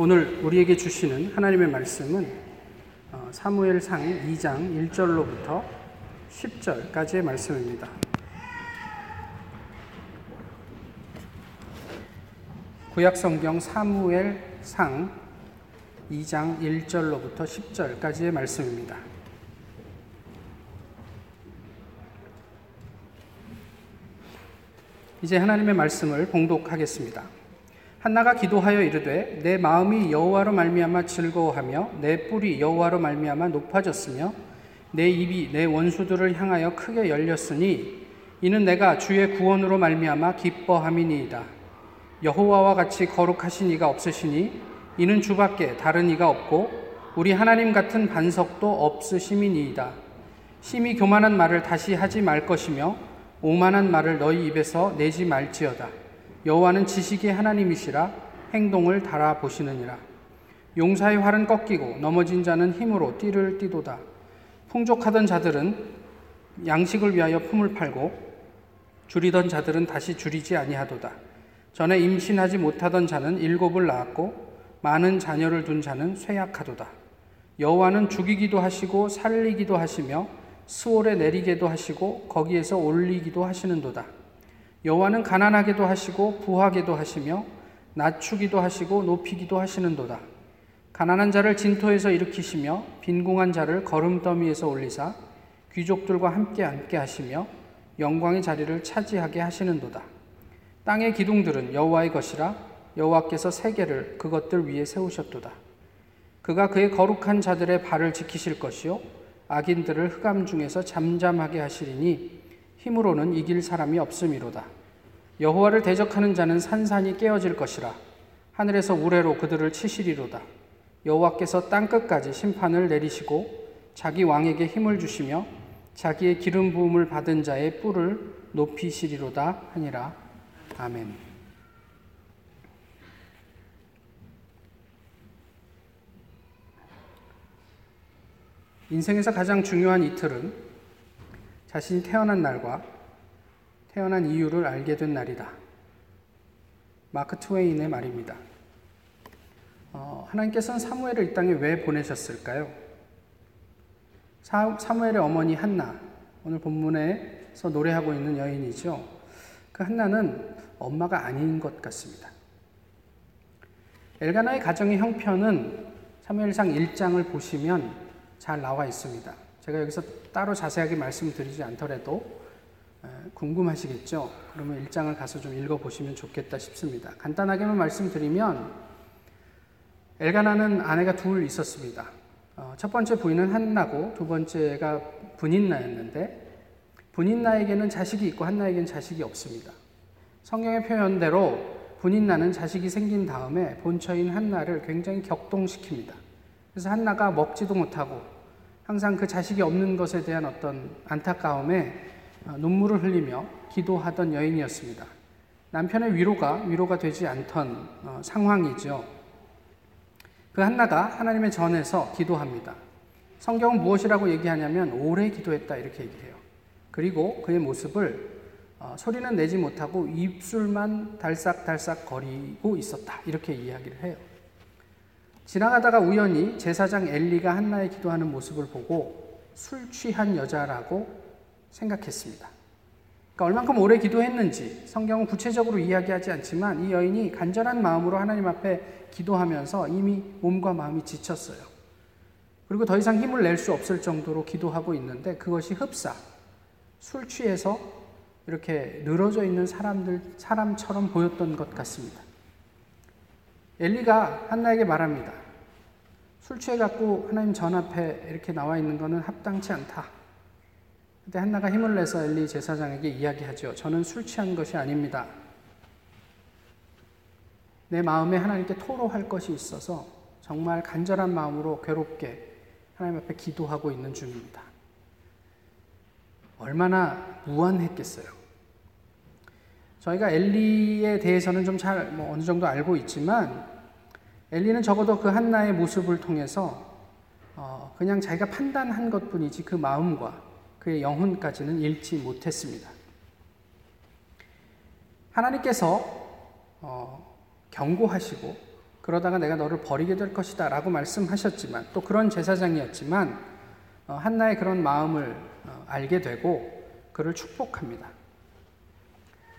오늘 우리에게 주시는 하나님의 말씀은 어, 사무엘상 2장 1절로부터 10절까지의 말씀입니다. 구약 성경 사무엘상 2장 1절로부터 10절까지의 말씀입니다. 이제 하나님의 말씀을 봉독하겠습니다. 한나가 기도하여 이르되 내 마음이 여호와로 말미암아 즐거워하며 내 뿔이 여호와로 말미암아 높아졌으며 내 입이 내 원수들을 향하여 크게 열렸으니 이는 내가 주의 구원으로 말미암아 기뻐함이니이다. 여호와와 같이 거룩하신 이가 없으시니 이는 주밖에 다른 이가 없고 우리 하나님 같은 반석도 없으심이니이다. 심히 교만한 말을 다시 하지 말 것이며 오만한 말을 너희 입에서 내지 말지어다. 여호와는 지식의 하나님이시라 행동을 달아 보시느니라. 용사의 활은 꺾이고 넘어진 자는 힘으로 띠를 띠도다. 풍족하던 자들은 양식을 위하여 품을 팔고 줄이던 자들은 다시 줄이지 아니하도다. 전에 임신하지 못하던 자는 일곱을 낳았고 많은 자녀를 둔 자는 쇠약하도다. 여호와는 죽이기도 하시고 살리기도 하시며 수월에 내리게도 하시고 거기에서 올리기도 하시는도다. 여호와는 가난하게도 하시고 부하게도 하시며 낮추기도 하시고 높이기도 하시는도다. 가난한 자를 진토에서 일으키시며 빈궁한 자를 거름더미에서 올리사 귀족들과 함께 앉게 하시며 영광의 자리를 차지하게 하시는도다. 땅의 기둥들은 여호와의 것이라 여호와께서 세계를 그것들 위에 세우셨도다. 그가 그의 거룩한 자들의 발을 지키실 것이요 악인들을 흑암 중에서 잠잠하게 하시리니 힘으로는 이길 사람이 없음이로다. 여호와를 대적하는 자는 산산이 깨어질 것이라 하늘에서 우레로 그들을 치시리로다. 여호와께서 땅 끝까지 심판을 내리시고 자기 왕에게 힘을 주시며 자기의 기름 부음을 받은 자의 뿔을 높이시리로다 하니라. 아멘. 인생에서 가장 중요한 이틀은 자신이 태어난 날과 태어난 이유를 알게 된 날이다. 마크 트웨인의 말입니다. 어, 하나님께서는 사무엘을 이 땅에 왜 보내셨을까요? 사, 사무엘의 어머니 한나, 오늘 본문에서 노래하고 있는 여인이죠. 그 한나는 엄마가 아닌 것 같습니다. 엘가나의 가정의 형편은 사무엘상 1장을 보시면 잘 나와 있습니다. 제가 여기서 따로 자세하게 말씀드리지 않더라도 궁금하시겠죠? 그러면 1장을 가서 좀 읽어보시면 좋겠다 싶습니다. 간단하게만 말씀드리면 엘가나는 아내가 둘 있었습니다. 어, 첫 번째 부인은 한나고 두 번째가 분인나였는데 분인나에게는 자식이 있고 한나에게는 자식이 없습니다. 성경의 표현대로 분인나는 자식이 생긴 다음에 본처인 한나를 굉장히 격동시킵니다. 그래서 한나가 먹지도 못하고 항상 그 자식이 없는 것에 대한 어떤 안타까움에 어, 눈물을 흘리며 기도하던 여인이었습니다. 남편의 위로가 위로가 되지 않던 어, 상황이죠. 그 한나가 하나님의 전에서 기도합니다. 성경은 무엇이라고 얘기하냐면 오래 기도했다 이렇게 얘기해요. 그리고 그의 모습을 어, 소리는 내지 못하고 입술만 달싹달싹 거리고 있었다 이렇게 이야기를 해요. 지나가다가 우연히 제사장 엘리가 한나의 기도하는 모습을 보고 술 취한 여자라고 생각했습니다. 그러니까 얼만큼 오래 기도했는지 성경은 구체적으로 이야기하지 않지만 이 여인이 간절한 마음으로 하나님 앞에 기도하면서 이미 몸과 마음이 지쳤어요. 그리고 더 이상 힘을 낼 수 없을 정도로 기도하고 있는데 그것이 흡사, 술 취해서 이렇게 늘어져 있는 사람들, 사람처럼 보였던 것 같습니다. 엘리가 한나에게 말합니다. 술 취해갖고 하나님 전 앞에 이렇게 나와 있는 것은 합당치 않다. 그때 한나가 힘을 내서 엘리 제사장에게 이야기하죠. 저는 술 취한 것이 아닙니다. 내 마음에 하나님께 토로할 것이 있어서 정말 간절한 마음으로 괴롭게 하나님 앞에 기도하고 있는 중입니다. 얼마나 무한했겠어요. 저희가 엘리에 대해서는 좀 잘 뭐 어느 정도 알고 있지만 엘리는 적어도 그 한나의 모습을 통해서 어 그냥 자기가 판단한 것 뿐이지 그 마음과 그의 영혼까지는 잃지 못했습니다. 하나님께서 어 경고하시고 그러다가 내가 너를 버리게 될 것이다 라고 말씀하셨지만 또 그런 제사장이었지만 어, 한나의 그런 마음을 어, 알게 되고 그를 축복합니다.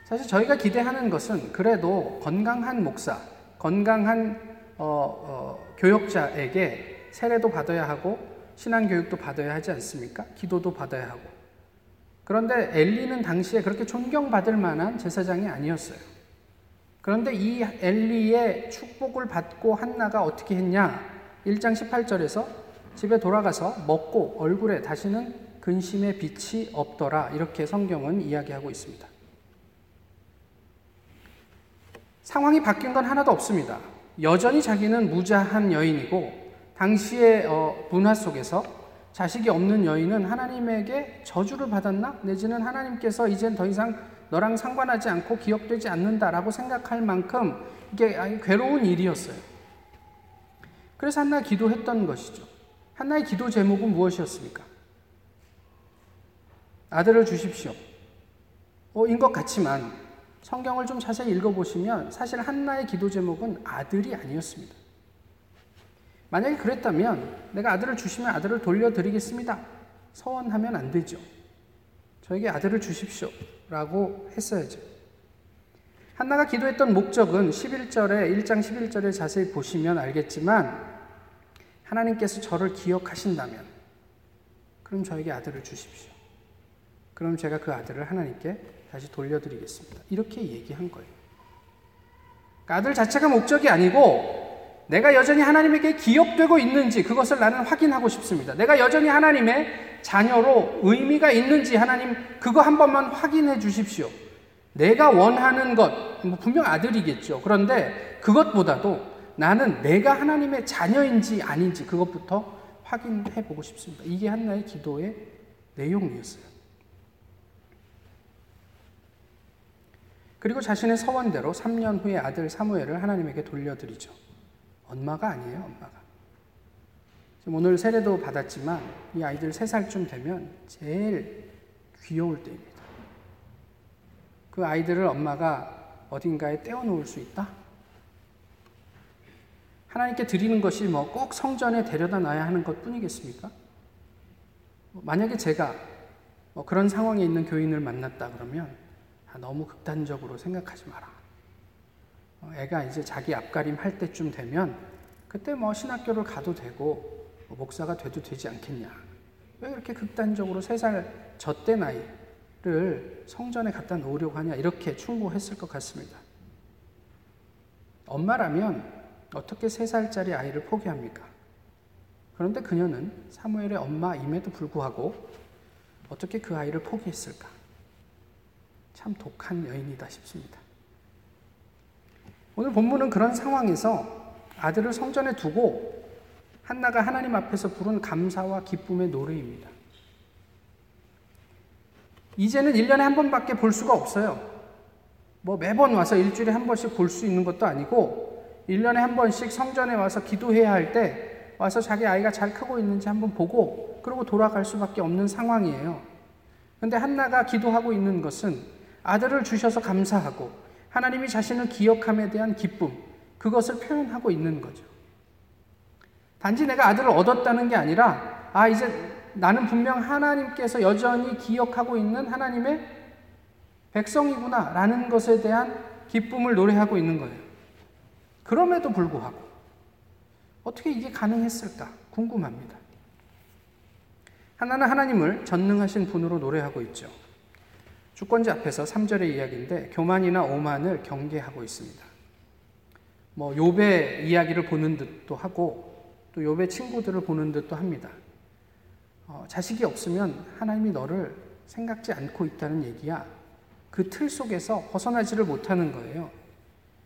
사실 저희가 기대하는 것은 그래도 건강한 목사, 건강한 어, 어, 교역자에게 세례도 받아야 하고 신앙 교육도 받아야 하지 않습니까? 기도도 받아야 하고. 그런데 엘리는 당시에 그렇게 존경받을 만한 제사장이 아니었어요. 그런데 이 엘리의 축복을 받고 한나가 어떻게 했냐? 1장 18절에서 집에 돌아가서 먹고 얼굴에 다시는 근심의 빛이 없더라. 이렇게 성경은 이야기하고 있습니다. 상황이 바뀐 건 하나도 없습니다. 여전히 자기는 무자한 여인이고 당시의 어, 문화 속에서 자식이 없는 여인은 하나님에게 저주를 받았나? 내지는 하나님께서 이젠 더 이상 너랑 상관하지 않고 기억되지 않는다라고 생각할 만큼 이게 괴로운 일이었어요. 그래서 한나 기도했던 것이죠. 한나의 기도 제목은 무엇이었습니까? 아들을 주십시오. 어, 인것 같지만 성경을 좀 자세히 읽어보시면 사실 한나의 기도 제목은 아들이 아니었습니다. 만약에 그랬다면 내가 아들을 주시면 아들을 돌려드리겠습니다. 서원하면 안 되죠. 저에게 아들을 주십시오. 라고 했어야죠. 한나가 기도했던 목적은 11절에, 1장 11절에 자세히 보시면 알겠지만 하나님께서 저를 기억하신다면 그럼 저에게 아들을 주십시오. 그럼 제가 그 아들을 하나님께 다시 돌려드리겠습니다. 이렇게 얘기한 거예요. 그러니까 아들 자체가 목적이 아니고 내가 여전히 하나님에게 기억되고 있는지 그것을 나는 확인하고 싶습니다. 내가 여전히 하나님의 자녀로 의미가 있는지 하나님 그거 한 번만 확인해 주십시오. 내가 원하는 것, 뭐 분명 아들이겠죠. 그런데 그것보다도 나는 내가 하나님의 자녀인지 아닌지 그것부터 확인해 보고 싶습니다. 이게 한나의 기도의 내용이었어요. 그리고 자신의 서원대로 3년 후에 아들 사무엘을 하나님에게 돌려드리죠. 엄마가 아니에요, 엄마가. 오늘 세례도 받았지만 이 아이들 3살쯤 되면 제일 귀여울 때입니다. 그 아이들을 엄마가 어딘가에 떼어놓을 수 있다? 하나님께 드리는 것이 뭐 꼭 성전에 데려다 놔야 하는 것 뿐이겠습니까? 만약에 제가 뭐 그런 상황에 있는 교인을 만났다 그러면 아, 너무 극단적으로 생각하지 마라. 어, 애가 이제 자기 앞가림 할 때쯤 되면 그때 뭐 신학교를 가도 되고 뭐 목사가 돼도 되지 않겠냐. 왜 이렇게 극단적으로 세살 젖대 나이를 성전에 갖다 놓으려고 하냐. 이렇게 충고했을 것 같습니다. 엄마라면 어떻게 세 살짜리 아이를 포기합니까? 그런데 그녀는 사무엘의 엄마임에도 불구하고 어떻게 그 아이를 포기했을까? 참 독한 여인이다 싶습니다. 오늘 본문은 그런 상황에서 아들을 성전에 두고 한나가 하나님 앞에서 부른 감사와 기쁨의 노래입니다. 이제는 1년에 한 번밖에 볼 수가 없어요. 뭐 매번 와서 일주일에 한 번씩 볼 수 있는 것도 아니고 1년에 한 번씩 성전에 와서 기도해야 할 때 와서 자기 아이가 잘 크고 있는지 한번 보고 그러고 돌아갈 수밖에 없는 상황이에요. 근데 한나가 기도하고 있는 것은 아들을 주셔서 감사하고 하나님이 자신을 기억함에 대한 기쁨, 그것을 표현하고 있는 거죠. 단지 내가 아들을 얻었다는 게 아니라, 아, 이제 나는 분명 하나님께서 여전히 기억하고 있는 하나님의 백성이구나, 라는 것에 대한 기쁨을 노래하고 있는 거예요. 그럼에도 불구하고, 어떻게 이게 가능했을까? 궁금합니다. 하나는 하나님을 전능하신 분으로 노래하고 있죠. 주권자 앞에서 3절의 이야기인데 교만이나 오만을 경계하고 있습니다. 뭐 욥의 이야기를 보는 듯도 하고 또 욥의 친구들을 보는 듯도 합니다. 어, 자식이 없으면 하나님이 너를 생각지 않고 있다는 얘기야. 그 틀 속에서 벗어나지를 못하는 거예요.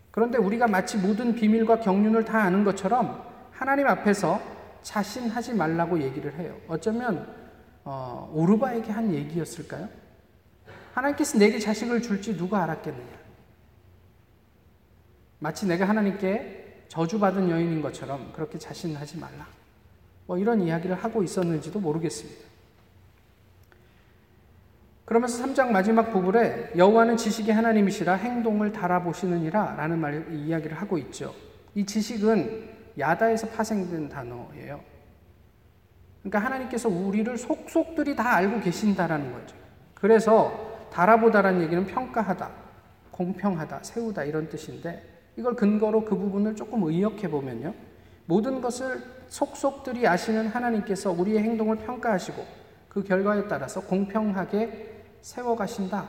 그런데 우리가 마치 모든 비밀과 경륜을 다 아는 것처럼 하나님 앞에서 자신하지 말라고 얘기를 해요. 어쩌면 어, 오르바에게 한 얘기였을까요? 하나님께서 내게 자식을 줄지 누가 알았겠느냐? 마치 내가 하나님께 저주받은 여인인 것처럼 그렇게 자신하지 말라. 뭐 이런 이야기를 하고 있었는지도 모르겠습니다. 그러면서 3장 마지막 부분에 여호와는 지식의 하나님이시라 행동을 달아보시느니라 라는 말 이야기를 하고 있죠. 이 지식은 야다에서 파생된 단어예요. 그러니까 하나님께서 우리를 속속들이 다 알고 계신다라는 거죠. 그래서 달아보다라는 얘기는 평가하다, 공평하다, 세우다 이런 뜻인데 이걸 근거로 그 부분을 조금 의역해 보면요. 모든 것을 속속들이 아시는 하나님께서 우리의 행동을 평가하시고 그 결과에 따라서 공평하게 세워가신다.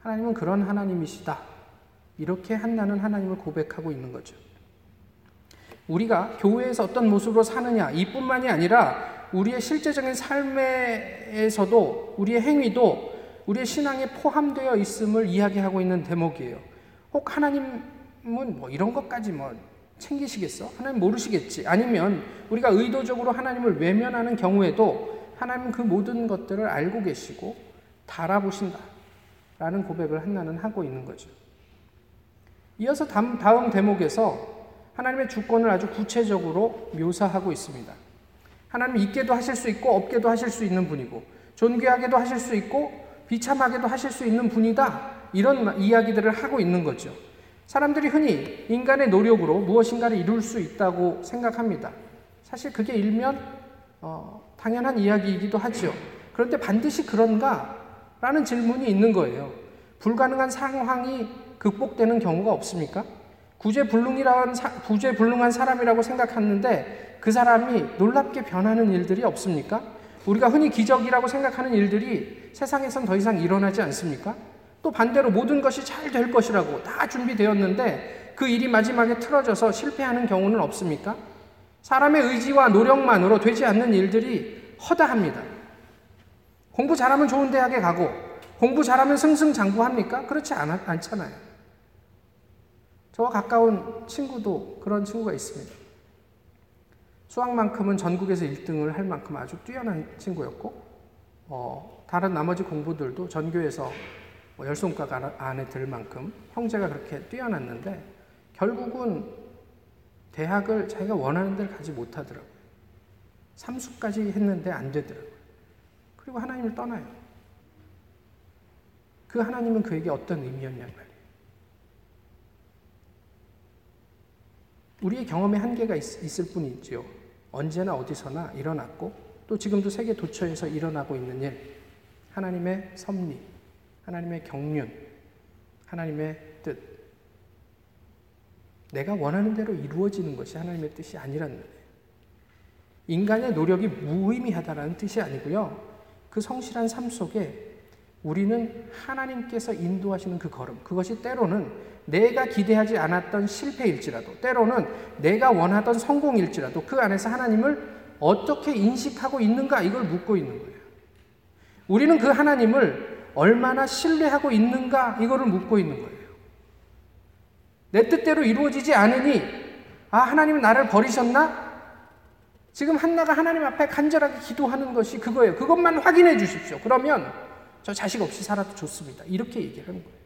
하나님은 그런 하나님이시다. 이렇게 한나는 하나님을 고백하고 있는 거죠. 우리가 교회에서 어떤 모습으로 사느냐, 이뿐만이 아니라 우리의 실제적인 삶에서도 우리의 행위도 우리의 신앙에 포함되어 있음을 이야기하고 있는 대목이에요. 혹 하나님은 뭐 이런 것까지 뭐 챙기시겠어? 하나님 모르시겠지. 아니면 우리가 의도적으로 하나님을 외면하는 경우에도 하나님은 그 모든 것들을 알고 계시고 달아보신다. 라는 고백을 한나는 하고 있는 거죠. 이어서 다음, 다음 대목에서 하나님의 주권을 아주 구체적으로 묘사하고 있습니다. 하나님 있게도 하실 수 있고 없게도 하실 수 있는 분이고 존귀하게도 하실 수 있고 비참하게도 하실 수 있는 분이다. 이런 이야기들을 하고 있는 거죠. 사람들이 흔히 인간의 노력으로 무엇인가를 이룰 수 있다고 생각합니다. 사실 그게 일면 어, 당연한 이야기이기도 하죠. 그런데 반드시 그런가? 라는 질문이 있는 거예요. 불가능한 상황이 극복되는 경우가 없습니까? 구제불능이라는 구제불능한 사람이라고 생각하는데 그 사람이 놀랍게 변하는 일들이 없습니까? 우리가 흔히 기적이라고 생각하는 일들이 세상에선 더 이상 일어나지 않습니까? 또 반대로 모든 것이 잘 될 것이라고 다 준비되었는데 그 일이 마지막에 틀어져서 실패하는 경우는 없습니까? 사람의 의지와 노력만으로 되지 않는 일들이 허다합니다. 공부 잘하면 좋은 대학에 가고 공부 잘하면 승승장구합니까? 그렇지 않, 않잖아요. 저와 가까운 친구도 그런 친구가 있습니다. 수학만큼은 전국에서 1등을 할 만큼 아주 뛰어난 친구였고, 어, 다른 나머지 공부들도 전교에서 뭐 열손가 안에 들 만큼 형제가 그렇게 뛰어났는데, 결국은 대학을 자기가 원하는 데를 가지 못하더라고요. 삼수까지 했는데 안 되더라고요. 그리고 하나님을 떠나요. 그 하나님은 그에게 어떤 의미였냐 말이에요. 우리의 경험에 한계가 있, 을 뿐이지요. 언제나 어디서나 일어났고 또 지금도 세계 도처에서 일어나고 있는 일, 하나님의 섭리, 하나님의 경륜, 하나님의 뜻. 내가 원하는 대로 이루어지는 것이 하나님의 뜻이 아니라는 거예요. 인간의 노력이 무의미하다는 뜻이 아니고요. 그 성실한 삶 속에 우리는 하나님께서 인도하시는 그 걸음, 그것이 때로는 내가 기대하지 않았던 실패일지라도, 때로는 내가 원하던 성공일지라도 그 안에서 하나님을 어떻게 인식하고 있는가 이걸 묻고 있는 거예요. 우리는 그 하나님을 얼마나 신뢰하고 있는가 이거를 묻고 있는 거예요. 내 뜻대로 이루어지지 않으니 아 하나님은 나를 버리셨나? 지금 한나가 하나님 앞에 간절하게 기도하는 것이 그거예요. 그것만 확인해 주십시오. 그러면 저 자식 없이 살아도 좋습니다. 이렇게 얘기하는 거예요.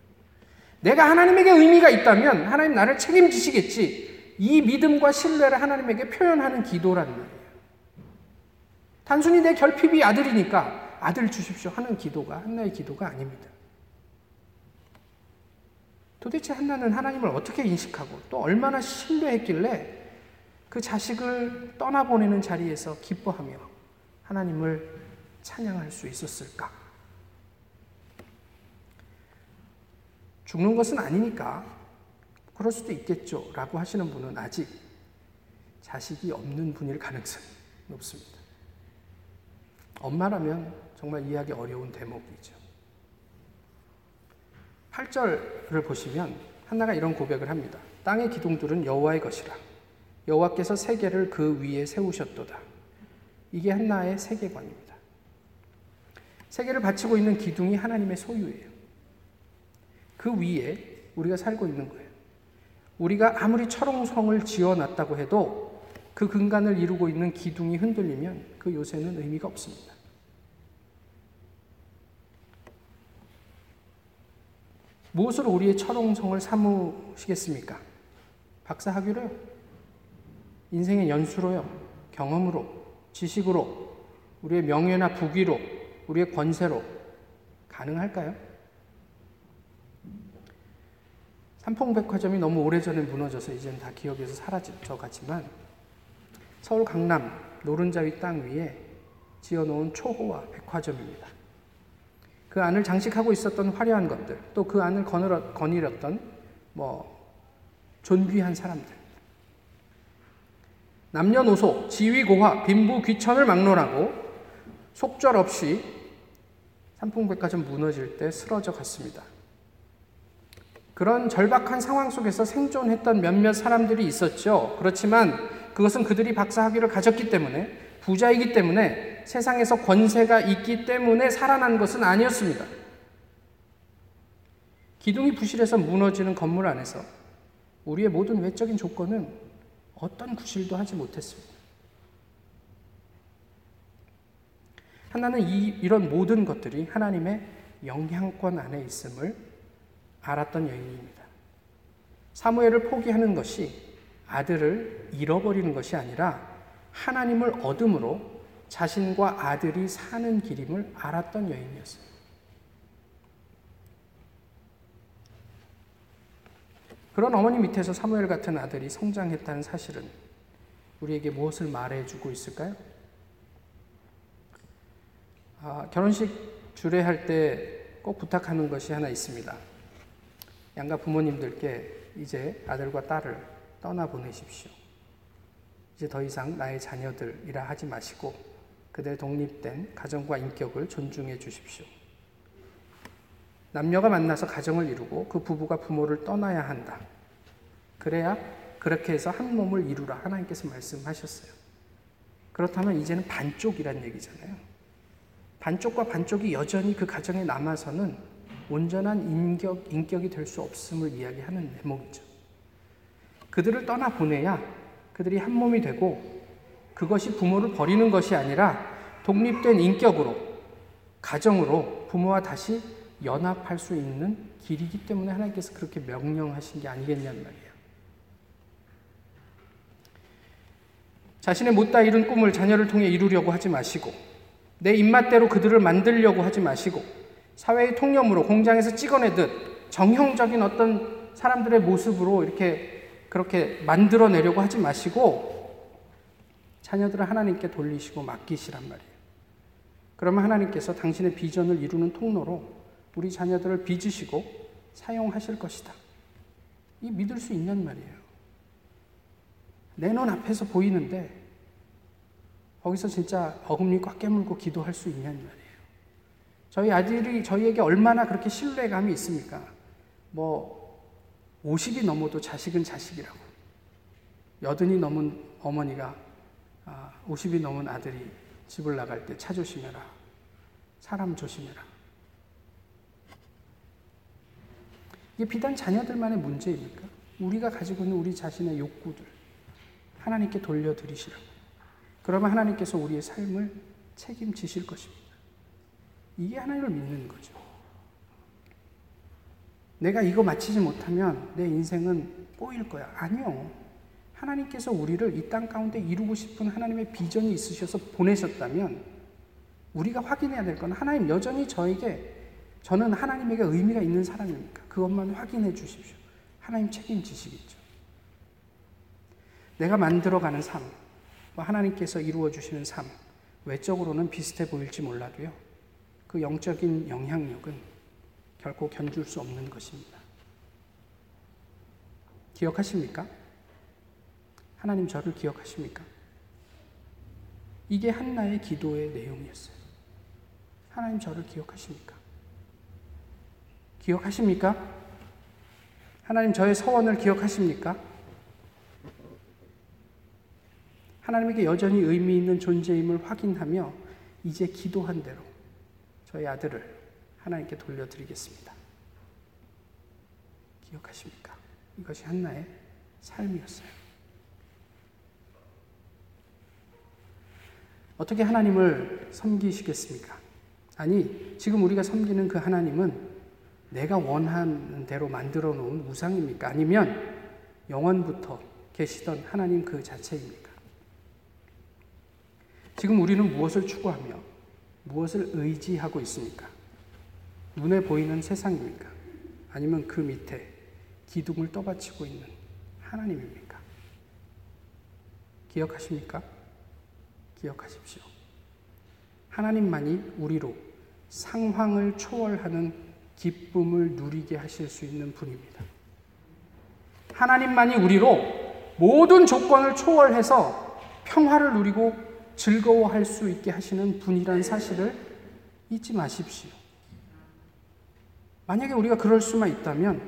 내가 하나님에게 의미가 있다면 하나님 나를 책임지시겠지. 이 믿음과 신뢰를 하나님에게 표현하는 기도라는 거예요. 단순히 내 결핍이 아들이니까 아들 주십시오 하는 기도가 한나의 기도가 아닙니다. 도대체 한나는 하나님을 어떻게 인식하고 또 얼마나 신뢰했길래 그 자식을 떠나보내는 자리에서 기뻐하며 하나님을 찬양할 수 있었을까? 죽는 것은 아니니까 그럴 수도 있겠죠. 라고 하시는 분은 아직 자식이 없는 분일 가능성이 높습니다. 엄마라면 정말 이해하기 어려운 대목이죠. 8절을 보시면 한나가 이런 고백을 합니다. 땅의 기둥들은 여호와의 것이라. 여호와께서 세계를 그 위에 세우셨도다. 이게 한나의 세계관입니다. 세계를 바치고 있는 기둥이 하나님의 소유예요. 그 위에 우리가 살고 있는 거예요. 우리가 아무리 철옹성을 지어놨다고 해도 그 근간을 이루고 있는 기둥이 흔들리면 그 요새는 의미가 없습니다. 무엇으로 우리의 철옹성을 삼으시겠습니까? 박사 학위로요? 인생의 연수로요? 경험으로? 지식으로? 우리의 명예나 부귀로? 우리의 권세로? 가능할까요? 삼풍백화점이 너무 오래전에 무너져서 이제는 다 기억에서 사라져 갔지만 서울 강남 노른자위 땅 위에 지어놓은 초호화 백화점입니다. 그 안을 장식하고 있었던 화려한 것들, 또 그 안을 거닐었던 뭐 존귀한 사람들. 남녀노소, 지위고하, 빈부 귀천을 막론하고 속절 없이 삼풍백화점 무너질 때 쓰러져 갔습니다. 그런 절박한 상황 속에서 생존했던 몇몇 사람들이 있었죠. 그렇지만 그것은 그들이 박사학위를 가졌기 때문에 부자이기 때문에 세상에서 권세가 있기 때문에 살아난 것은 아니었습니다. 기둥이 부실해서 무너지는 건물 안에서 우리의 모든 외적인 조건은 어떤 구실도 하지 못했습니다. 하나는 이, 이런 모든 것들이 하나님의 영향권 안에 있음을 알았던 여인입니다. 사무엘을 포기하는 것이 아들을 잃어버리는 것이 아니라 하나님을 얻음으로 자신과 아들이 사는 길임을 알았던 여인이었어요. 그런 어머니 밑에서 사무엘 같은 아들이 성장했다는 사실은 우리에게 무엇을 말해주고 있을까요? 아, 결혼식 주례할 때 꼭 부탁하는 것이 하나 있습니다. 양가 부모님들께 이제 아들과 딸을 떠나 보내십시오. 이제 더 이상 나의 자녀들이라 하지 마시고 그들의 독립된 가정과 인격을 존중해 주십시오. 남녀가 만나서 가정을 이루고 그 부부가 부모를 떠나야 한다. 그래야 그렇게 해서 한 몸을 이루라 하나님께서 말씀하셨어요. 그렇다면 이제는 반쪽이란 얘기잖아요. 반쪽과 반쪽이 여전히 그 가정에 남아서는 온전한 인격, 인격이 될 수 없음을 이야기하는 대목이죠. 그들을 떠나 보내야 그들이 한 몸이 되고 그것이 부모를 버리는 것이 아니라 독립된 인격으로, 가정으로 부모와 다시 연합할 수 있는 길이기 때문에 하나님께서 그렇게 명령하신 게 아니겠냐는 말이에요. 자신의 못다 이룬 꿈을 자녀를 통해 이루려고 하지 마시고, 내 입맛대로 그들을 만들려고 하지 마시고, 사회의 통념으로 공장에서 찍어내듯 정형적인 어떤 사람들의 모습으로 이렇게 그렇게 만들어내려고 하지 마시고, 자녀들을 하나님께 돌리시고 맡기시란 말이에요. 그러면 하나님께서 당신의 비전을 이루는 통로로 우리 자녀들을 빚으시고 사용하실 것이다. 이 믿을 수 있는 말이에요. 내 눈 앞에서 보이는데 거기서 진짜 어금니 꽉 깨물고 기도할 수 있냐는 말이에요. 저희 아들이 저희에게 얼마나 그렇게 신뢰감이 있습니까? 뭐 50이 넘어도 자식은 자식이라고. 여든이 넘은 어머니가 50이 아, 넘은 아들이 집을 나갈 때 차 조심해라. 사람 조심해라. 이게 비단 자녀들만의 문제입니까? 우리가 가지고 있는 우리 자신의 욕구들 하나님께 돌려드리시라고. 그러면 하나님께서 우리의 삶을 책임지실 것입니다. 이게 하나님을 믿는 거죠. 내가 이거 마치지 못하면 내 인생은 꼬일 거야. 아니요. 하나님께서 우리를 이 땅 가운데 이루고 싶은 하나님의 비전이 있으셔서 보내셨다면 우리가 확인해야 될 건 하나님 여전히 저에게 저는 하나님에게 의미가 있는 사람입니까? 그것만 확인해 주십시오. 하나님 책임지시겠죠. 내가 만들어가는 삶, 뭐 하나님께서 이루어 주시는 삶, 외적으로는 비슷해 보일지 몰라도요. 그 영적인 영향력은 결코 견줄 수 없는 것입니다. 기억하십니까? 하나님 저를 기억하십니까? 이게 한나의 기도의 내용이었어요. 하나님 저를 기억하십니까? 기억하십니까? 하나님 저의 서원을 기억하십니까? 하나님에게 여전히 의미 있는 존재임을 확인하며 이제 기도한 대로 저희 아들을 하나님께 돌려드리겠습니다. 기억하십니까? 이것이 한나의 삶이었어요. 어떻게 하나님을 섬기시겠습니까? 아니, 지금 우리가 섬기는 그 하나님은 내가 원하는 대로 만들어 놓은 우상입니까? 아니면 영원부터 계시던 하나님 그 자체입니까? 지금 우리는 무엇을 추구하며 무엇을 의지하고 있습니까? 눈에 보이는 세상입니까? 아니면 그 밑에 기둥을 떠받치고 있는 하나님입니까? 기억하십니까? 기억하십시오. 하나님만이 우리로 상황을 초월하는 기쁨을 누리게 하실 수 있는 분입니다. 하나님만이 우리로 모든 조건을 초월해서 평화를 누리고 즐거워할 수 있게 하시는 분이란 사실을 잊지 마십시오. 만약에 우리가 그럴 수만 있다면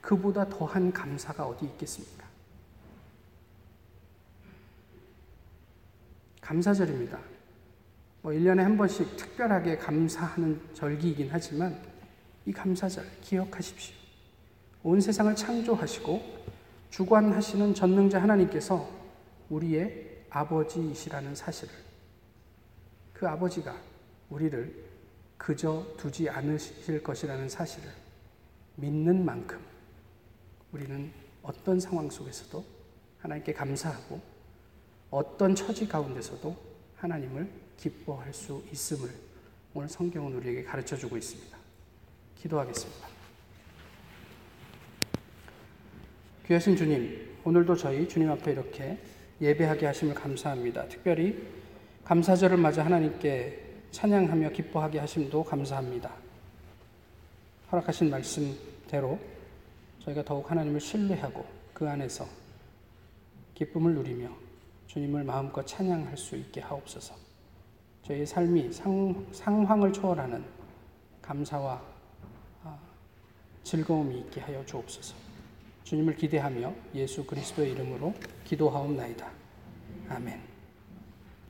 그보다 더한 감사가 어디 있겠습니까? 감사절입니다. 뭐 1년에 한 번씩 특별하게 감사하는 절기이긴 하지만 이 감사절 기억하십시오. 온 세상을 창조하시고 주관하시는 전능자 하나님께서 우리의 아버지이시라는 사실을 그 아버지가 우리를 그저 두지 않으실 것이라는 사실을 믿는 만큼 우리는 어떤 상황 속에서도 하나님께 감사하고 어떤 처지 가운데서도 하나님을 기뻐할 수 있음을 오늘 성경은 우리에게 가르쳐 주고 있습니다. 기도하겠습니다. 귀하신 주님, 오늘도 저희 주님 앞에 이렇게 예배하게 하심을 감사합니다. 특별히 감사절을 맞아 하나님께 찬양하며 기뻐하게 하심도 감사합니다. 허락하신 말씀대로 저희가 더욱 하나님을 신뢰하고 그 안에서 기쁨을 누리며 주님을 마음껏 찬양할 수 있게 하옵소서. 저희의 삶이 상, 상황을 초월하는 감사와 아, 즐거움이 있게 하여 주옵소서. 주님을 기대하며 예수 그리스도의 이름으로 기도하옵나이다. 아멘.